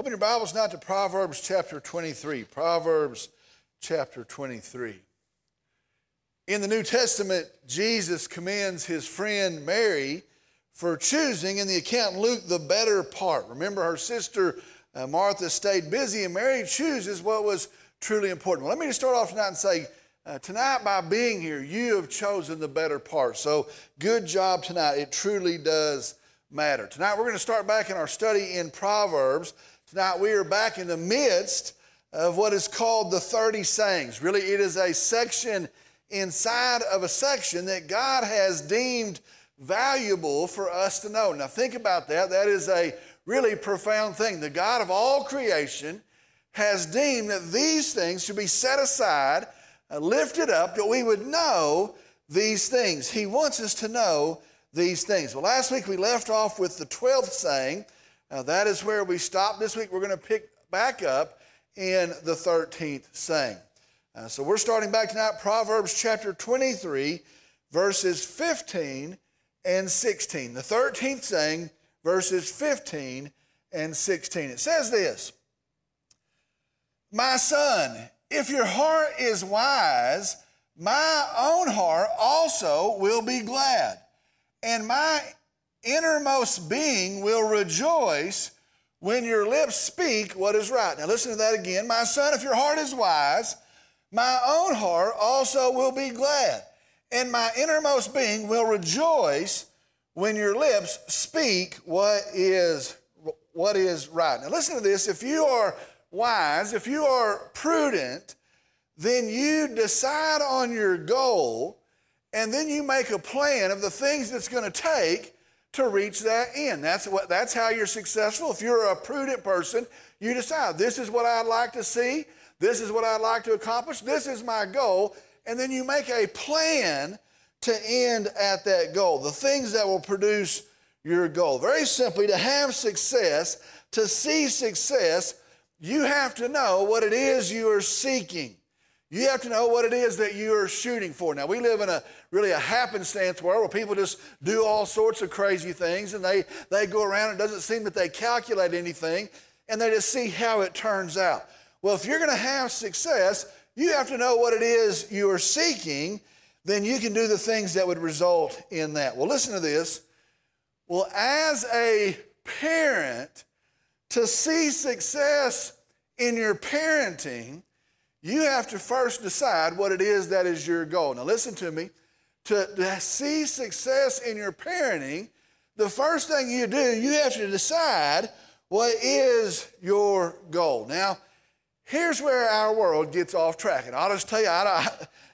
Open your Bibles now to Proverbs chapter 23. Proverbs chapter 23. In the New Testament, Jesus commends his friend Mary for choosing in the account Luke the better part. Remember, her sister uh, Martha stayed busy, and Mary chooses what was truly important. Well, let me just start off tonight and say, uh, tonight, by being here, you have chosen the better part. So, good job tonight. It truly does matter. Tonight, we're going to start back in our study in Proverbs. Tonight, we are back in the midst of what is called the 30 sayings. Really, it is a section inside of a section that God has deemed valuable for us to know. Now, think about that. That is a really profound thing. The God of all creation has deemed that these things should be set aside, uh, lifted up, that we would know these things. He wants us to know these things. Well, last week we left off with the 12th saying. Now, that is where we stop. This week we're going to pick back up in the 13th saying. Uh, so we're starting back tonight, Proverbs chapter 23, verses 15 and 16. The 13th saying, verses 15 and 16. It says this My son, if your heart is wise, my own heart also will be glad, and my innermost being will rejoice when your lips speak what is right. Now, listen to that again. My son, if your heart is wise, my own heart also will be glad, and my innermost being will rejoice when your lips speak what is, what is right. Now, listen to this. If you are wise, if you are prudent, then you decide on your goal and then you make a plan of the things that's going to take to reach that end. That's, what, that's how you're successful. If you're a prudent person, you decide this is what I'd like to see, this is what I'd like to accomplish, this is my goal, and then you make a plan to end at that goal, the things that will produce your goal. Very simply, to have success, to see success, you have to know what it is you are seeking. You have to know what it is that you are shooting for. Now, we live in a really a happenstance world where people just do all sorts of crazy things and they, they go around. It doesn't seem that they calculate anything and they just see how it turns out. Well, if you're going to have success, you have to know what it is you are seeking, then you can do the things that would result in that. Well, listen to this. Well, as a parent, to see success in your parenting, you have to first decide what it is that is your goal. Now, listen to me. To, to see success in your parenting, the first thing you do, you have to decide what is your goal. Now, here's where our world gets off track. And I'll just tell you, I,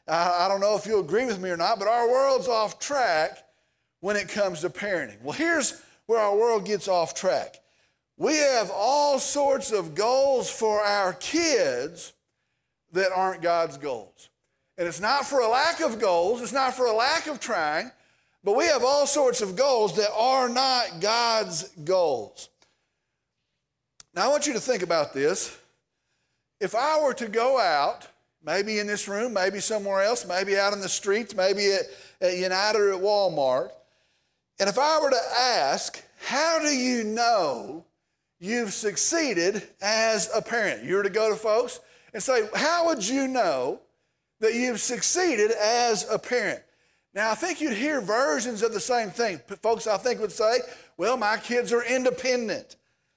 I, I don't know if you'll agree with me or not, but our world's off track when it comes to parenting. Well, here's where our world gets off track. We have all sorts of goals for our kids that aren't God's goals. And it's not for a lack of goals, it's not for a lack of trying, but we have all sorts of goals that are not God's goals. Now, I want you to think about this. If I were to go out, maybe in this room, maybe somewhere else, maybe out in the streets, maybe at, at United or at Walmart, and if I were to ask, how do you know you've succeeded as a parent? You were to go to folks and say, How would you know that you've succeeded as a parent? Now, I think you'd hear versions of the same thing. Folks, I think, would say, Well, my kids are independent.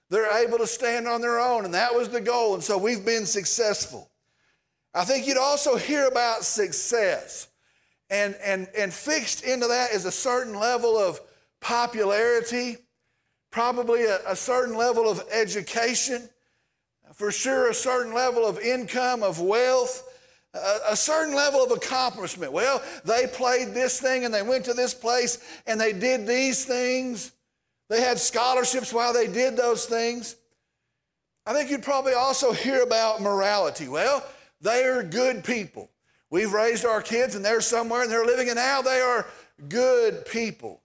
They're able to stand on their own, and that was the goal, and so we've been successful. I think you'd also hear about success. And, and, and fixed into that is a certain level of popularity, probably a, a certain level of education, for sure a certain level of income, of wealth, a, certain level of accomplishment. Well, they played this thing and they went to this place and they did these things. They had scholarships while they did those things. I think you'd probably also hear about morality. Well, they are good people. We've raised our kids and they're somewhere and they're living, and now they are good people.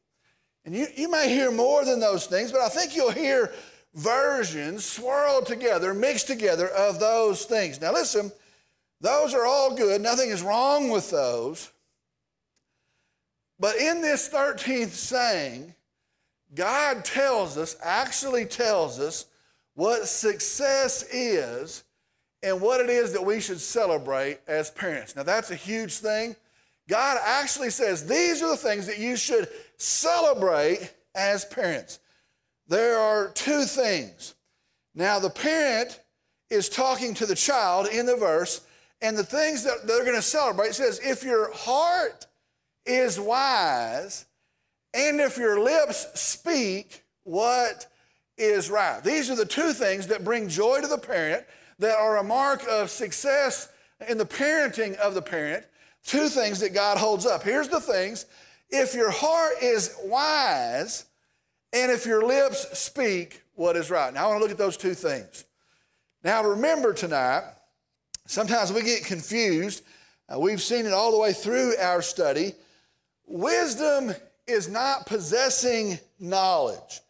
And you, you may hear more than those things, but I think you'll hear versions swirled together, mixed together of those things. Now, listen, those are all good. Nothing is wrong with those. But in this 13th saying, God tells us, actually tells us, what success is and what it is that we should celebrate as parents. Now, that's a huge thing. God actually says these are the things that you should celebrate as parents. There are two things. Now, the parent is talking to the child in the verse, and the things that they're going to celebrate says, if your heart is wise, and if your lips speak what is right. These are the two things that bring joy to the parent, that are a mark of success in the parenting of the parent. Two things that God holds up. Here's the things if your heart is wise, and if your lips speak what is right. Now, I want to look at those two things. Now, remember tonight, sometimes we get confused. Uh, we've seen it all the way through our study. Wisdom is not possessing knowledge,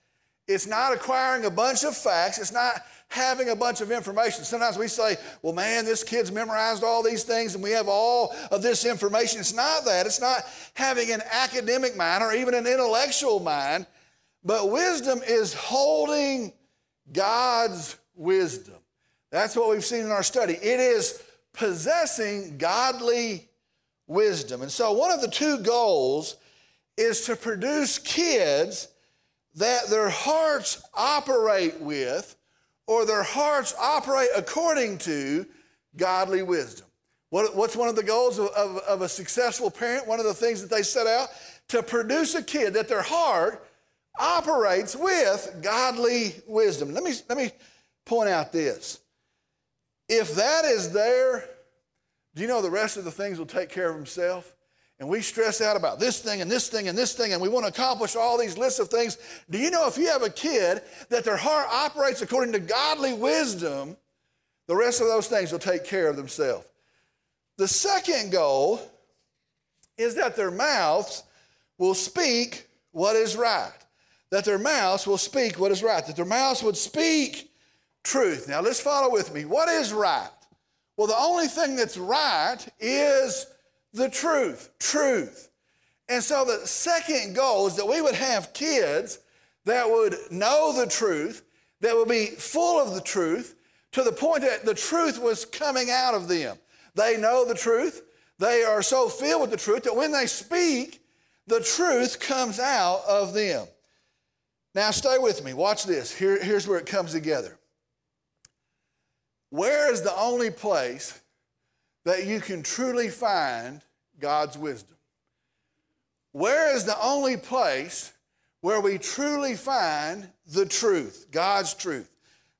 it's not acquiring a bunch of facts, it's not having a bunch of information. Sometimes we say, well, man, this kid's memorized all these things and we have all of this information. It's not that. It's not having an academic mind or even an intellectual mind, but wisdom is holding God's wisdom. That's what we've seen in our study. It is possessing godly wisdom. And so, one of the two goals is to produce kids that their hearts operate with or their hearts operate according to godly wisdom. What, what's one of the goals of, of, of a successful parent? One of the things that they set out to produce a kid that their heart operates with godly wisdom. Let me, let me point out this. If that is there, do you know the rest of the things will take care of themselves? and we stress out about this thing and this thing and this thing, and we want to accomplish all these lists of things. Do you know if you have a kid that their heart operates according to godly wisdom, the rest of those things will take care of themselves? The second goal is that their mouths will speak what is right. That their mouths will speak what is right. That their mouths would speak truth. Now let's follow with me. What is right? Well, the only thing that's right is the truth, truth. And so the second goal is that we would have kids that would know the truth, that would be full of the truth, to the point that the truth was coming out of them. They know the truth. They are so filled with the truth that when they speak, the truth comes out of them. Now, stay with me. Watch this. Here, here's where it comes together. Where is the only place that you can truly find God's wisdom. Where is the only place where we truly find the truth, God's truth?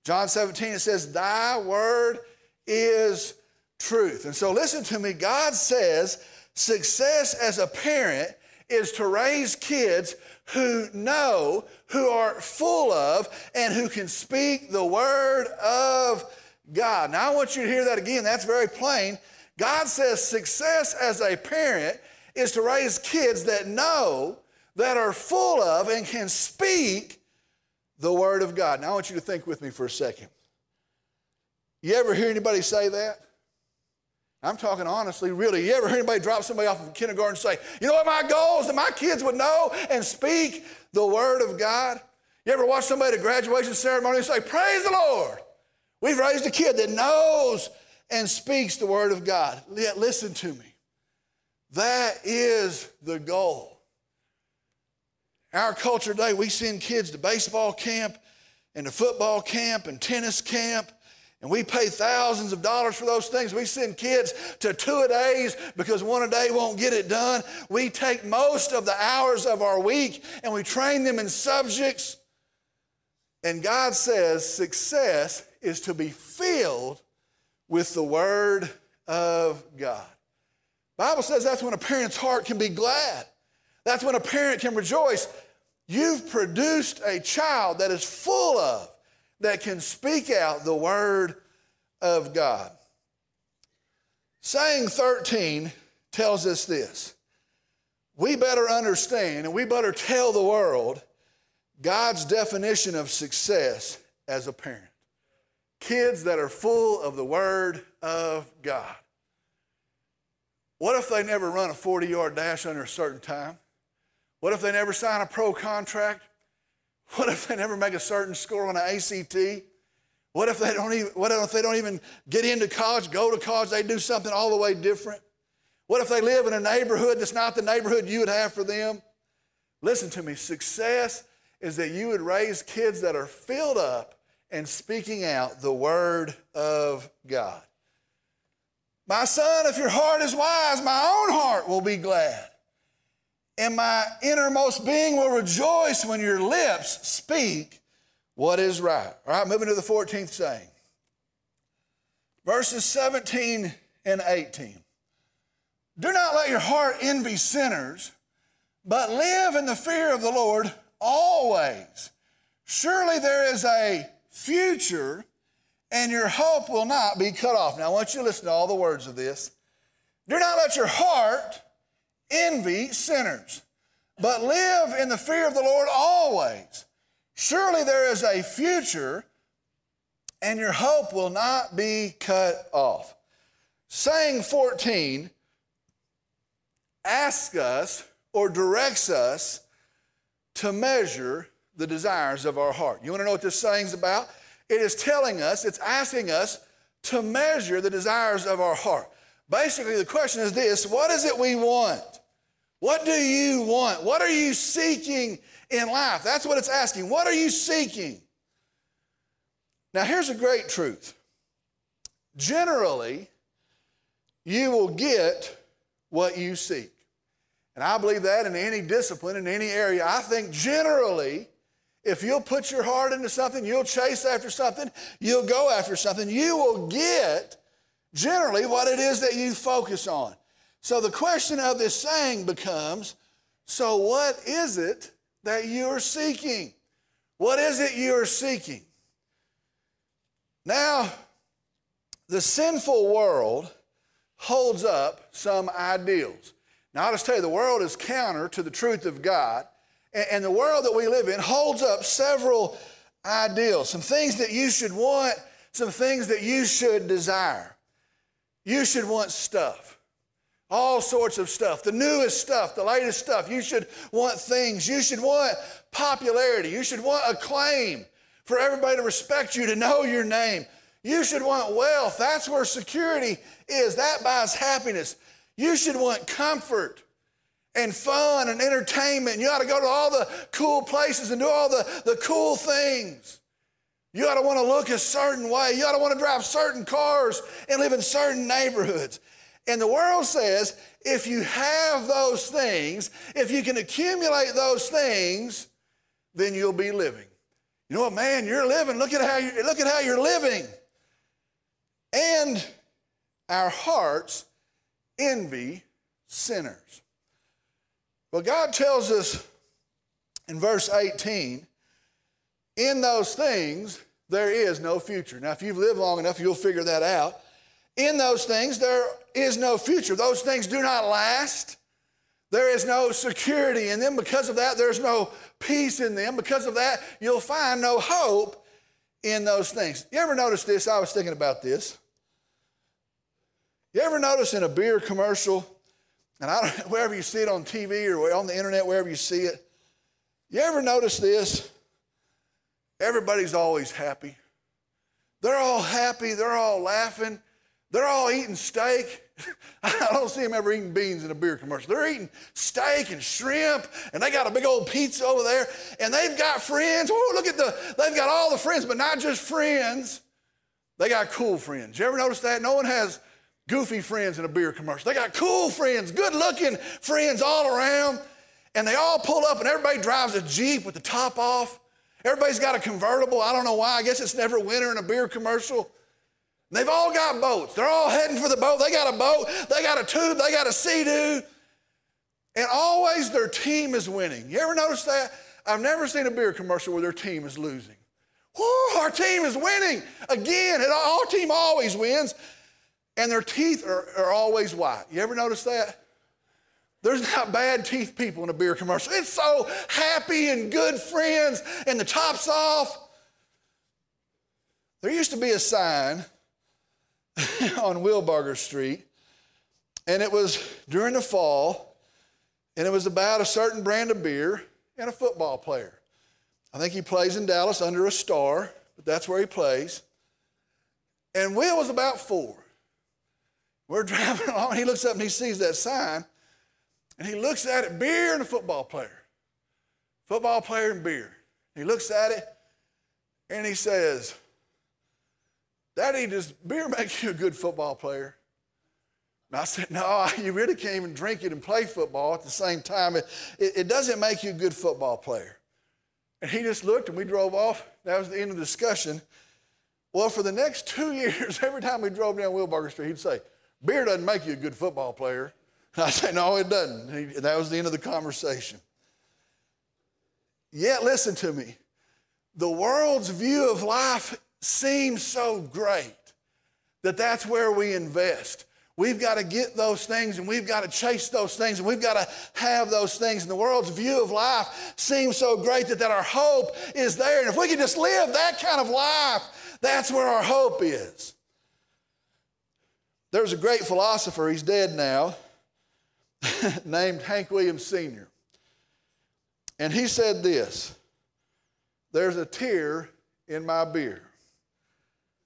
John 17, it says, Thy word is truth. And so listen to me. God says success as a parent is to raise kids who know, who are full of, and who can speak the word of God. Now, I want you to hear that again. That's very plain. God says success as a parent is to raise kids that know, that are full of, and can speak the Word of God. Now, I want you to think with me for a second. You ever hear anybody say that? I'm talking honestly, really. You ever hear anybody drop somebody off of kindergarten and say, you know what my goal is that my kids would know and speak the Word of God? You ever watch somebody at a graduation ceremony and say, Praise the Lord? We've raised a kid that knows and speaks the word of God. Listen to me. That is the goal. Our culture today, we send kids to baseball camp and to football camp and tennis camp, and we pay thousands of dollars for those things. We send kids to two a days because one a day won't get it done. We take most of the hours of our week and we train them in subjects. And God says success is to be filled with the Word of God. Bible says that's when a parent's heart can be glad. That's when a parent can rejoice. You've produced a child that is full of, that can speak out the Word of God. Saying 13 tells us this. We better understand and we better tell the world God's definition of success as a parent kids that are full of the Word of God. What if they never run a 40 yard dash under a certain time? What if they never sign a pro contract? What if they never make a certain score on an ACT? What if they don't even, what if they don't even get into college, go to college, they do something all the way different? What if they live in a neighborhood that's not the neighborhood you would have for them? Listen to me, success is that you would raise kids that are filled up and speaking out the word of God. My son, if your heart is wise, my own heart will be glad. And my innermost being will rejoice when your lips speak what is right. All right, moving to the 14th saying. Verses 17 and 18. Do not let your heart envy sinners, but live in the fear of the Lord always. Surely there is a future, and your hope will not be cut off. Now, I want you to listen to all the words of this. Do not let your heart envy sinners, but live in the fear of the Lord always. Surely there is a future, and your hope will not be cut off. Saying 14 asks us or directs us to measure the desires of our heart. You want to know what this saying's about? It is telling us, it's asking us to measure the desires of our heart. Basically, the question is this what is it we want? What do you want? What are you seeking in life? That's what it's asking. What are you seeking? Now, here's a great truth. Generally, you will get what you seek. And I believe that in any discipline, in any area. I think generally, if you'll put your heart into something, you'll chase after something, you'll go after something, you will get generally what it is that you focus on. So the question of this saying becomes so what is it that you're seeking? What is it you're seeking? Now, the sinful world holds up some ideals. Now, I'll just tell you, the world is counter to the truth of God. And the world that we live in holds up several ideals, some things that you should want, some things that you should desire. You should want stuff, all sorts of stuff, the newest stuff, the latest stuff. You should want things. You should want popularity. You should want acclaim for everybody to respect you, to know your name. You should want wealth. That's where security is. That buys happiness. You should want comfort and fun and entertainment. You ought to go to all the cool places and do all the, the cool things. You ought to want to look a certain way. You ought to want to drive certain cars and live in certain neighborhoods. And the world says if you have those things, if you can accumulate those things, then you'll be living. You know what, man, you're living. Look at how you look at how you're living. And our hearts envy sinners. Well, God tells us in verse 18, in those things there is no future. Now, if you've lived long enough, you'll figure that out. In those things there is no future. Those things do not last. There is no security in them. Because of that, there's no peace in them. Because of that, you'll find no hope in those things. You ever notice this? I was thinking about this. You ever notice in a beer commercial, and I don't, wherever you see it on TV or on the internet, wherever you see it, you ever notice this? Everybody's always happy. They're all happy. They're all laughing. They're all eating steak. I don't see them ever eating beans in a beer commercial. They're eating steak and shrimp, and they got a big old pizza over there, and they've got friends. Oh, look at the, they've got all the friends, but not just friends. They got cool friends. You ever notice that? No one has goofy friends in a beer commercial. They got cool friends, good looking friends all around, and they all pull up and everybody drives a Jeep with the top off. Everybody's got a convertible. I don't know why. I guess it's never winter in a beer commercial. They've all got boats. They're all heading for the boat. They got a boat, they got a tube, they got a sea-doo. And always their team is winning. You ever notice that? I've never seen a beer commercial where their team is losing. Woo, our team is winning. Again, our team always wins and their teeth are, are always white. You ever notice that? There's not bad teeth people in a beer commercial. It's so happy and good friends, and the top's off. There used to be a sign on Wilbarger Street, and it was during the fall, and it was about a certain brand of beer and a football player. I think he plays in Dallas under a star, but that's where he plays. And Will was about four. We're driving along, and he looks up and he sees that sign, and he looks at it beer and a football player. Football player and beer. He looks at it and he says, Daddy, does beer make you a good football player? And I said, No, you really can't even drink it and play football at the same time. It, it, it, doesn't make you a good football player. And he just looked and we drove off. That was the end of the discussion. Well, for the next two years, every time we drove down Wilbarger Street, he'd say, Beer doesn't make you a good football player. And I said, No, it doesn't. He, that was the end of the conversation. Yet, listen to me. The world's view of life seems so great that that's where we invest. We've got to get those things and we've got to chase those things and we've got to have those things. And the world's view of life seems so great that, that our hope is there. And if we can just live that kind of life, that's where our hope is. There's a great philosopher, he's dead now, named Hank Williams Sr. And he said this There's a tear in my beer.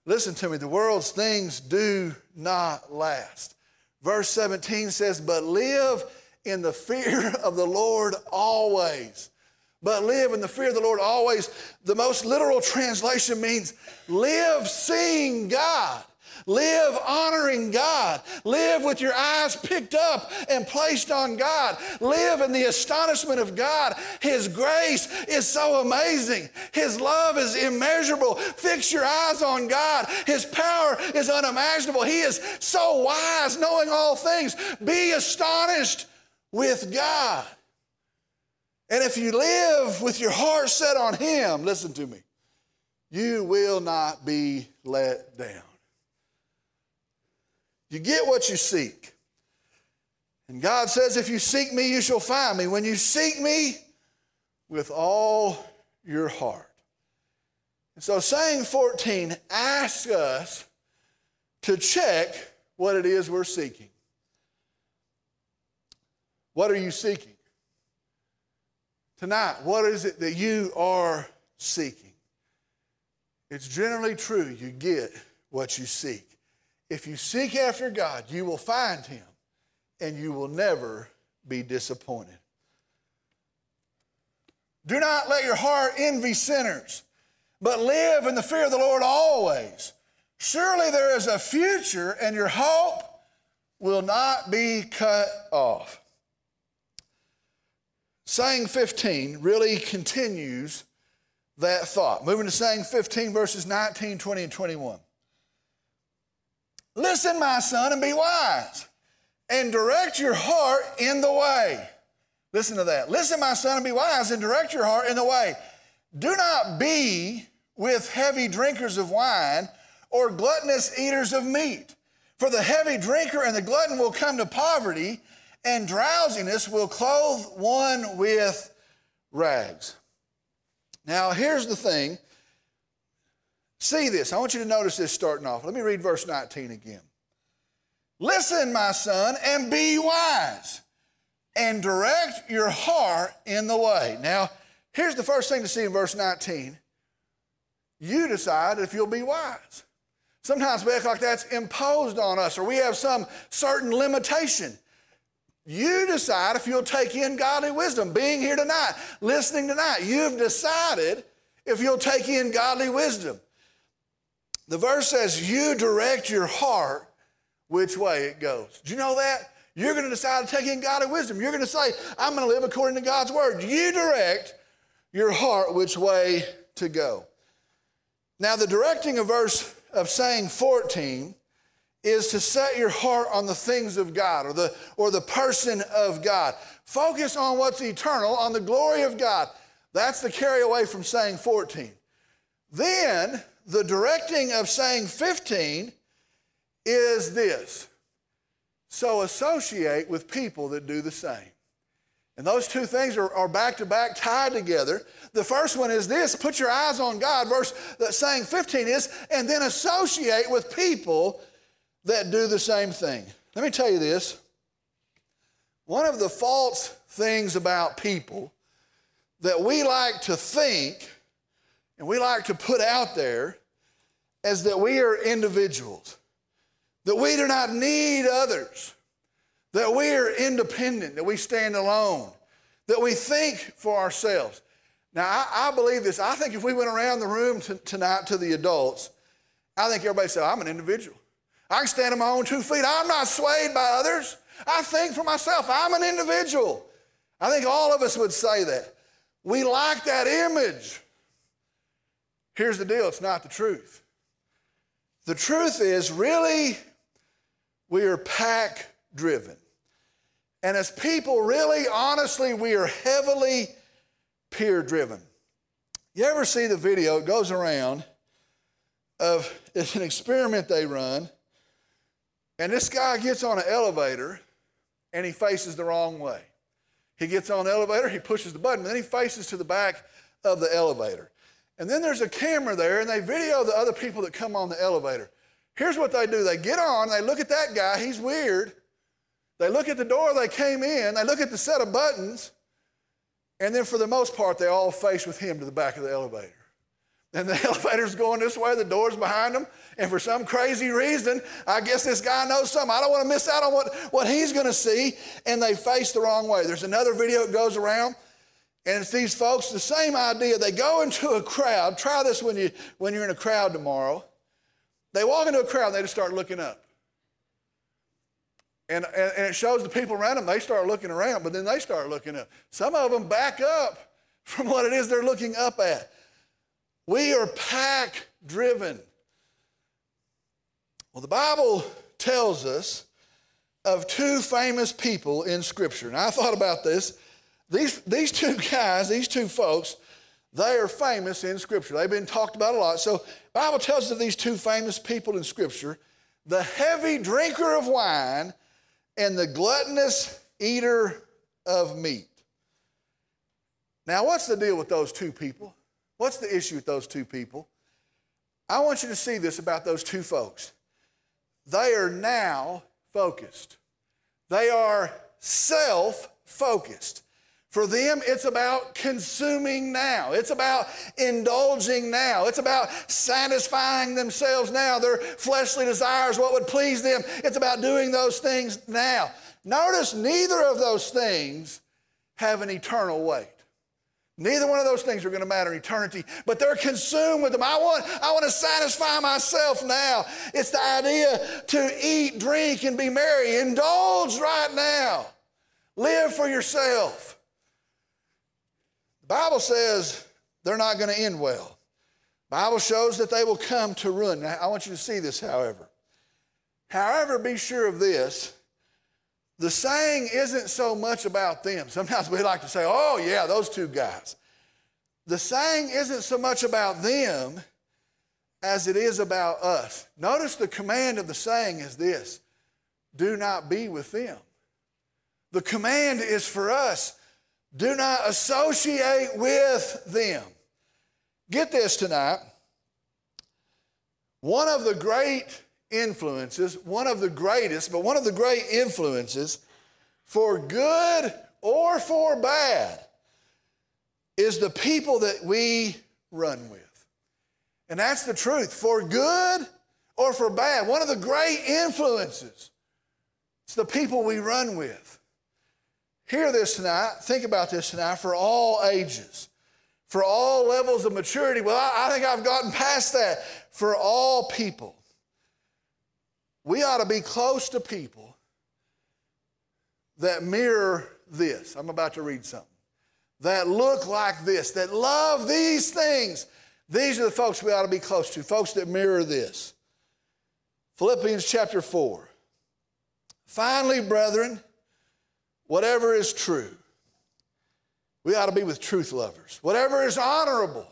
Listen to me, the world's things do not last. Verse 17 says, But live in the fear of the Lord always. But live in the fear of the Lord always. The most literal translation means live seeing God. Live honoring God. Live with your eyes picked up and placed on God. Live in the astonishment of God. His grace is so amazing. His love is immeasurable. Fix your eyes on God. His power is unimaginable. He is so wise, knowing all things. Be astonished with God. And if you live with your heart set on Him, listen to me, you will not be let down. You get what you seek. And God says, if you seek me, you shall find me. When you seek me with all your heart. And so, saying 14 asks us to check what it is we're seeking. What are you seeking? Tonight, what is it that you are seeking? It's generally true, you get what you seek. If you seek after God, you will find him and you will never be disappointed. Do not let your heart envy sinners, but live in the fear of the Lord always. Surely there is a future, and your hope will not be cut off. Saying 15 really continues that thought. Moving to saying 15, verses 19, 20, and 21. Listen, my son, and be wise, and direct your heart in the way. Listen to that. Listen, my son, and be wise, and direct your heart in the way. Do not be with heavy drinkers of wine or gluttonous eaters of meat. For the heavy drinker and the glutton will come to poverty, and drowsiness will clothe one with rags. Now, here's the thing See this. I want you to notice this starting off. Let me read verse 19 again. Listen, my son, and be wise, and direct your heart in the way. Now, here's the first thing to see in verse 19. You decide if you'll be wise. Sometimes we act like that's imposed on us, or we have some certain limitation. You decide if you'll take in godly wisdom. Being here tonight, listening tonight, you've decided if you'll take in godly wisdom. The verse says, You direct your heart which way it goes. Do you know that? You're going to decide to take in godly wisdom. You're going to say, I'm going to live according to God's word. You direct your heart which way to go. Now, the directing of verse of saying 14 is to set your heart on the things of God or the, or the person of God. Focus on what's eternal, on the glory of God. That's the carry away from saying 14. Then the directing of saying 15 is this so associate with people that do the same. And those two things are, back to back, tied together. The first one is this put your eyes on God. Verse that saying 15 is, and then associate with people that do the same thing. Let me tell you this. One of the false things about people that we like to think and we like to put out there as that we are individuals, that we do not need others, that we are independent, that we stand alone, that we think for ourselves. Now, I, I believe this. I think if we went around the room t- tonight to the adults, I think everybody said, I'm an individual. I can stand on my own two feet. I'm not swayed by others. I think for myself. I'm an individual. I think all of us would say that. We like that image. Here's the deal it's not the truth. The truth is, really, we are pack driven. And as people, really, honestly, we are heavily peer driven. You ever see the video? It goes around of it's an experiment they run, and this guy gets on an elevator and he faces the wrong way. He gets on the elevator, he pushes the button, and then he faces to the back of the elevator. And then there's a camera there, and they video the other people that come on the elevator. Here's what they do they get on, they look at that guy, he's weird. They look at the door they came in, they look at the set of buttons, and then for the most part, they all face with him to the back of the elevator. And the elevator's going this way, the door's behind them, and for some crazy reason, I guess this guy knows something. I don't want to miss out on what, what he's going to see, and they face the wrong way. There's another video that goes around and it's these folks, the same idea. They go into a crowd. Try this when, you, when you're in a crowd tomorrow. They walk into a crowd and they just start looking up. And, and, and, it shows the people around them, they start looking around, but then they start looking up. Some of them back up from what it is they're looking up at. We are pack driven. Well, the Bible tells us of two famous people in Scripture. And I thought about this. These, these two guys, these two folks, they are famous in Scripture. They've been talked about a lot. So Bible tells us of these two famous people in Scripture, the heavy drinker of wine and the gluttonous eater of meat. Now, what's the deal with those two people? What's the issue with those two people? I want you to see this about those two folks. They are now focused. They are self focused. For them, it's about consuming now. It's about indulging now. It's about satisfying themselves now, their fleshly desires, what would please them. It's about doing those things now. Notice neither of those things have an eternal weight. Neither one of those things are going to matter in eternity, but they're consumed with them. I want, I want to satisfy myself now. It's the idea to eat, drink, and be merry. Indulge right now. Live for yourself. Bible says they're not going to end well. Bible shows that they will come to ruin. Now, I want you to see this, however. However, be sure of this. The saying isn't so much about them. Sometimes we like to say, oh, yeah, those two guys. The saying isn't so much about them as it is about us. Notice the command of the saying is this do not be with them. The command is for us do not associate with them. Get this tonight. One of the great influences, one of the greatest, but one of the great influences for good or for bad is the people that we run with. And that's the truth. For good or for bad, one of the great influences, it's the people we run with. Hear this tonight. Think about this tonight for all ages, for all levels of maturity. Well, I, I think I've gotten past that. For all people, we ought to be close to people that mirror this. I'm about to read something. That look like this, that love these things. These are the folks we ought to be close to, folks that mirror this. Philippians chapter 4. Finally, brethren, whatever is true. We ought to be with truth lovers. Whatever is honorable,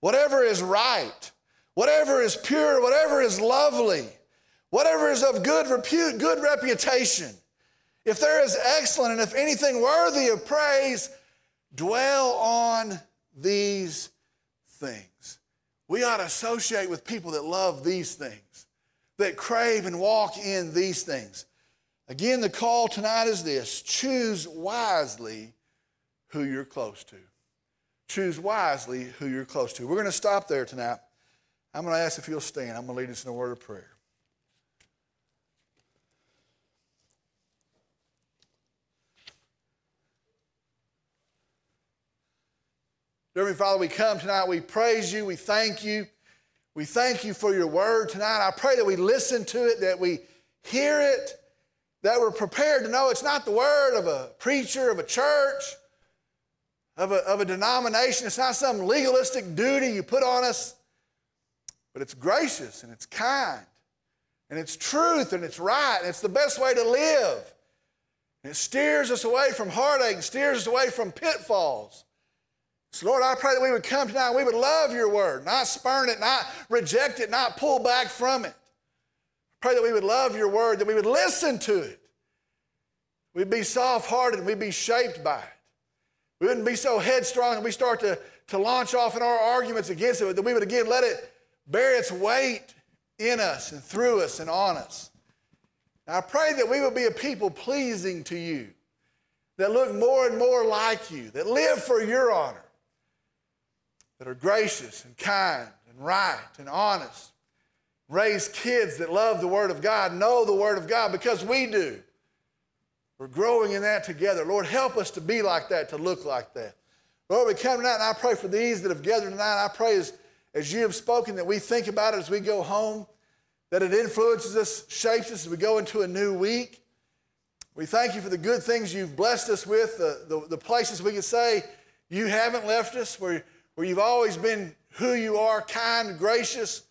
whatever is right, whatever is pure, whatever is lovely, whatever is of good repute, good reputation. If there is excellent and if anything worthy of praise, dwell on these things. We ought to associate with people that love these things, that crave and walk in these things. Again, the call tonight is this choose wisely who you're close to. Choose wisely who you're close to. We're going to stop there tonight. I'm going to ask if you'll stand. I'm going to lead us in a word of prayer. Dear Heavenly Father, we come tonight, we praise you, we thank you. We thank you for your word tonight. I pray that we listen to it, that we hear it, that we're prepared to know it's not the word of a preacher, of a church, of a, of a denomination. It's not some legalistic duty you put on us, but it's gracious and it's kind and it's truth and it's right and it's the best way to live. And it steers us away from heartache and steers us away from pitfalls. So, Lord, I pray that we would come tonight and we would love your word, not spurn it, not reject it, not pull back from it. Pray that we would love your word, that we would listen to it. We'd be soft hearted and we'd be shaped by it. We wouldn't be so headstrong and we start to, to launch off in our arguments against it, that we would again let it bear its weight in us and through us and on us. I pray that we would be a people pleasing to you, that look more and more like you, that live for your honor that are gracious and kind and right and honest. Raise kids that love the Word of God, know the Word of God because we do. We're growing in that together. Lord, help us to be like that, to look like that. Lord, we come tonight and I pray for these that have gathered tonight. I pray as, as you have spoken that we think about it as we go home, that it influences us, shapes us as we go into a new week. We thank you for the good things you've blessed us with, the, the, the places we can say you haven't left us, where where you've always been who you are, kind, gracious,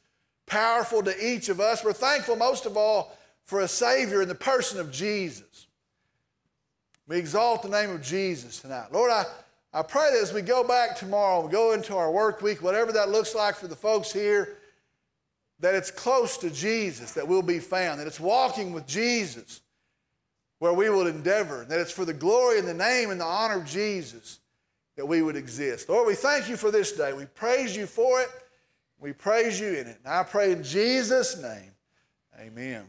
powerful to each of us. We're thankful most of all for a Savior in the person of Jesus. We exalt the name of Jesus tonight. Lord, I, I pray that as we go back tomorrow, we go into our work week, whatever that looks like for the folks here, that it's close to Jesus that we'll be found, that it's walking with Jesus where we will endeavor, that it's for the glory and the name and the honor of Jesus that we would exist. Lord, we thank you for this day. We praise you for it. We praise you in it. And I pray in Jesus' name, amen.